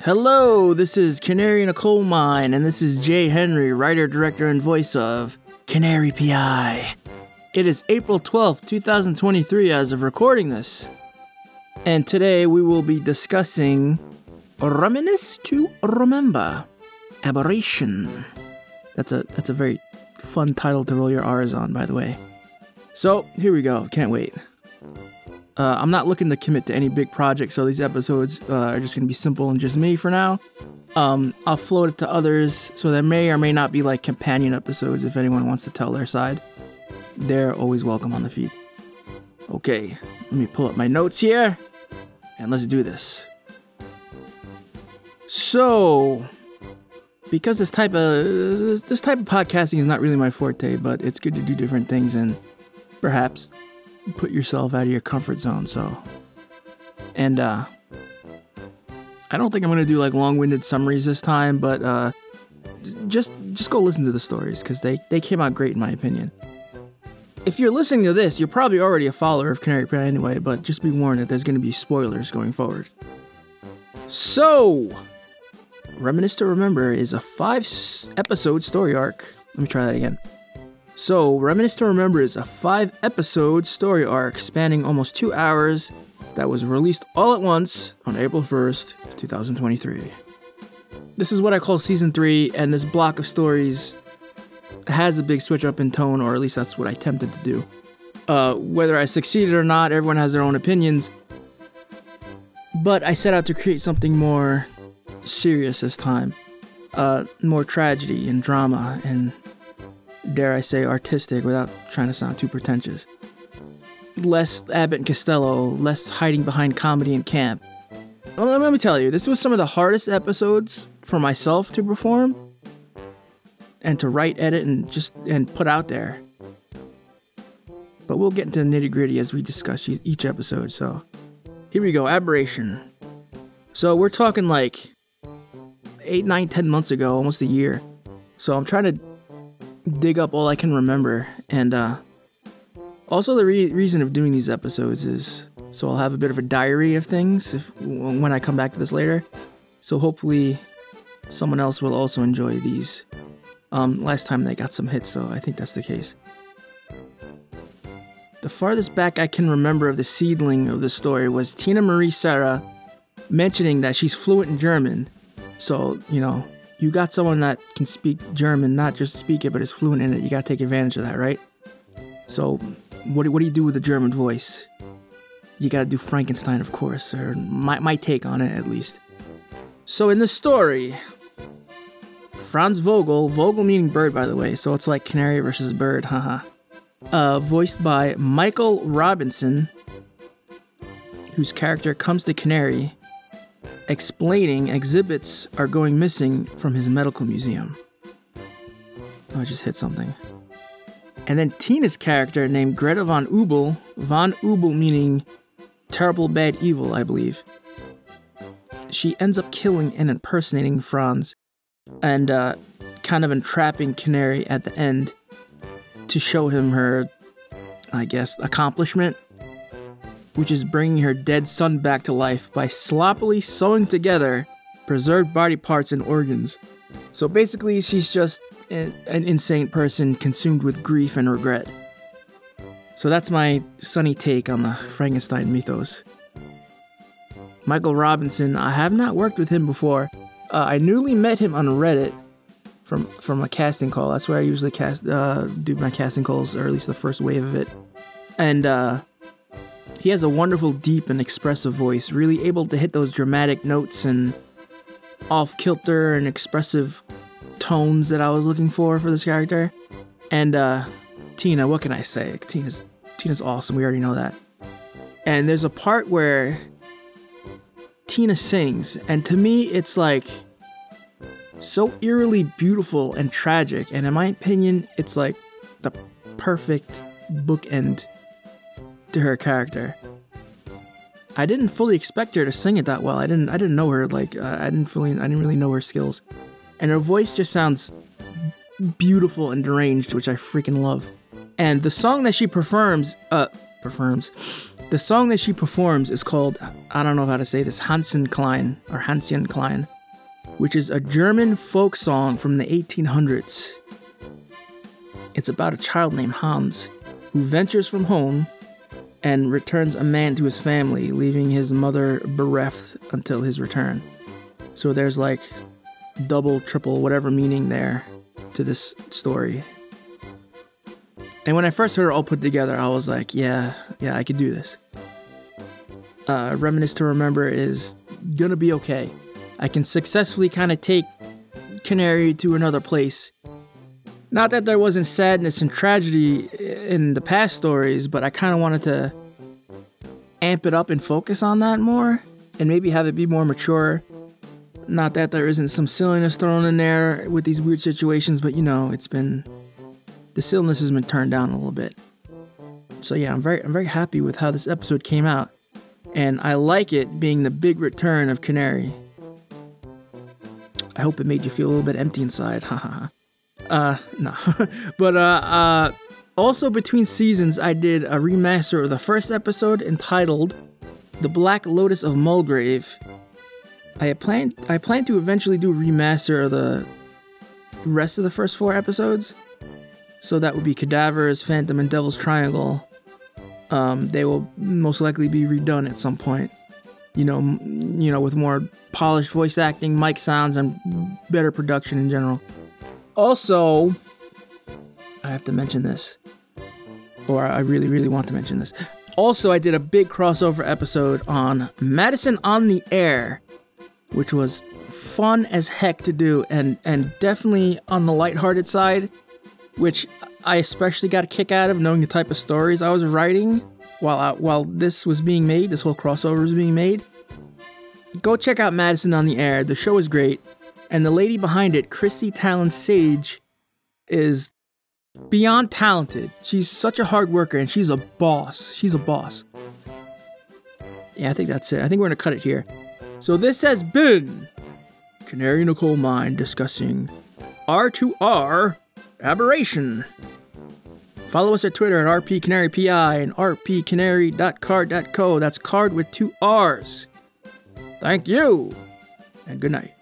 Hello, this is Canary in a Coal Mine, and this is Jay Henry, writer, director, and voice of Canary PI. It is April 12th, 2023, as of recording this. And today we will be discussing Reminisce to Remember Aberration. That's a that's a very fun title to roll your R's on, by the way. So here we go. Can't wait. Uh, I'm not looking to commit to any big project, so these episodes uh, are just gonna be simple and just me for now. Um, I'll float it to others, so there may or may not be like companion episodes if anyone wants to tell their side. They're always welcome on the feed. Okay, let me pull up my notes here, and let's do this. So, because this type of this type of podcasting is not really my forte, but it's good to do different things and perhaps put yourself out of your comfort zone. So, and uh, I don't think I'm gonna do like long-winded summaries this time, but uh, just just go listen to the stories because they they came out great in my opinion. If you're listening to this, you're probably already a follower of Canary Print anyway, but just be warned that there's gonna be spoilers going forward. So, Reminisce to Remember is a five episode story arc. Let me try that again. So, Reminisce to Remember is a five episode story arc spanning almost two hours that was released all at once on April 1st, 2023. This is what I call season three, and this block of stories has a big switch up in tone, or at least that's what I attempted to do. Uh, whether I succeeded or not, everyone has their own opinions. But I set out to create something more serious this time. Uh, more tragedy and drama and dare I say, artistic without trying to sound too pretentious. Less Abbott and Costello, less hiding behind comedy and camp. Well, let me tell you, this was some of the hardest episodes for myself to perform and to write, edit, and just and put out there. But we'll get into the nitty gritty as we discuss each- each episode. So here we go, aberration. So we're talking like eight, nine, ten months ago, almost a year. So I'm trying to dig up all I can remember. And uh, also, the re- reason of doing these episodes is so I'll have a bit of a diary of things if, when I come back to this later. So hopefully, someone else will also enjoy these. Um, last time they got some hits, so I think that's the case. The farthest back I can remember of the seedling of the story was Tina Marie Sarah mentioning that she's fluent in German. So, you know, you got someone that can speak German, not just speak it, but is fluent in it. You gotta take advantage of that, right? So, what do, what do you do with a German voice? You gotta do Frankenstein, of course, or my, my take on it at least. So, in the story, Franz Vogel, Vogel meaning bird, by the way, so it's like canary versus bird, haha. Uh, voiced by Michael Robinson, whose character comes to Canary explaining exhibits are going missing from his medical museum. Oh, I just hit something. And then Tina's character named Greta von Ubel, von Ubel meaning terrible bad evil, I believe. She ends up killing and impersonating Franz and uh, kind of entrapping Canary at the end to show him her, I guess, accomplishment which is bringing her dead son back to life by sloppily sewing together preserved body parts and organs. So basically, she's just an, an insane person consumed with grief and regret. So that's my sunny take on the Frankenstein mythos. Michael Robinson, I have not worked with him before. Uh, I newly met him on Reddit from from a casting call. That's where I usually cast uh, do my casting calls, or at least the first wave of it. And uh, he has a wonderful, deep, and expressive voice, really able to hit those dramatic notes and off kilter and expressive tones that I was looking for for this character. And uh, Tina, what can I say? Tina's Tina's awesome. We already know that. And there's a part where Tina sings, and to me, it's like so eerily beautiful and tragic. And in my opinion, it's like the perfect bookend to her character. I didn't fully expect her to sing it that well. I didn't. I didn't know her. Like uh, I didn't fully. I didn't really know her skills, and her voice just sounds beautiful and deranged, which I freaking love. And the song that she performs, uh, performs, The song that she performs is called, I don't know how to say this, Hansen Klein, or Hansen Klein, which is a German folk song from the 1800s. It's about a child named Hans who ventures from home and returns a man to his family, leaving his mother bereft until his return. So there's like double, triple, whatever meaning there to this story. And when I first heard it all put together, I was like, yeah, yeah, I could do this. Uh, Reminisce to Remember is gonna be okay. I can successfully kind of take Canary to another place. Not that there wasn't sadness and tragedy in the past stories, but I kind of wanted to amp it up and focus on that more and maybe have it be more mature. Not that there isn't some silliness thrown in there with these weird situations, but you know, it's been the silliness has been turned down a little bit. So yeah, I'm very I'm very happy with how this episode came out. And I like it being the big return of Canary. I hope it made you feel a little bit empty inside. Haha. Uh no. but uh uh also between seasons I did a remaster of the first episode entitled The Black Lotus of Mulgrave. I plan I plan to eventually do a remaster of the rest of the first four episodes. So that would be Cadavers, Phantom, and Devil's Triangle. Um, they will most likely be redone at some point. You know, you know, with more polished voice acting, mic sounds, and better production in general. Also, I have to mention this, or I really, really want to mention this. Also, I did a big crossover episode on Madison on the Air, which was fun as heck to do, and and definitely on the lighthearted side which I especially got a kick out of knowing the type of stories I was writing while I, while this was being made, this whole crossover was being made. Go check out Madison on the Air. The show is great, and the lady behind it, Chrissy Talon Sage, is beyond talented. She's such a hard worker, and she's a boss. She's a boss. Yeah, I think that's it. I think we're gonna cut it here. So this has been Canary Coal Mine discussing R2R aberration. Follow us at Twitter at rpcanarypi and rpcanary.carrd.co. That's card with two R's. Thank you, and good night.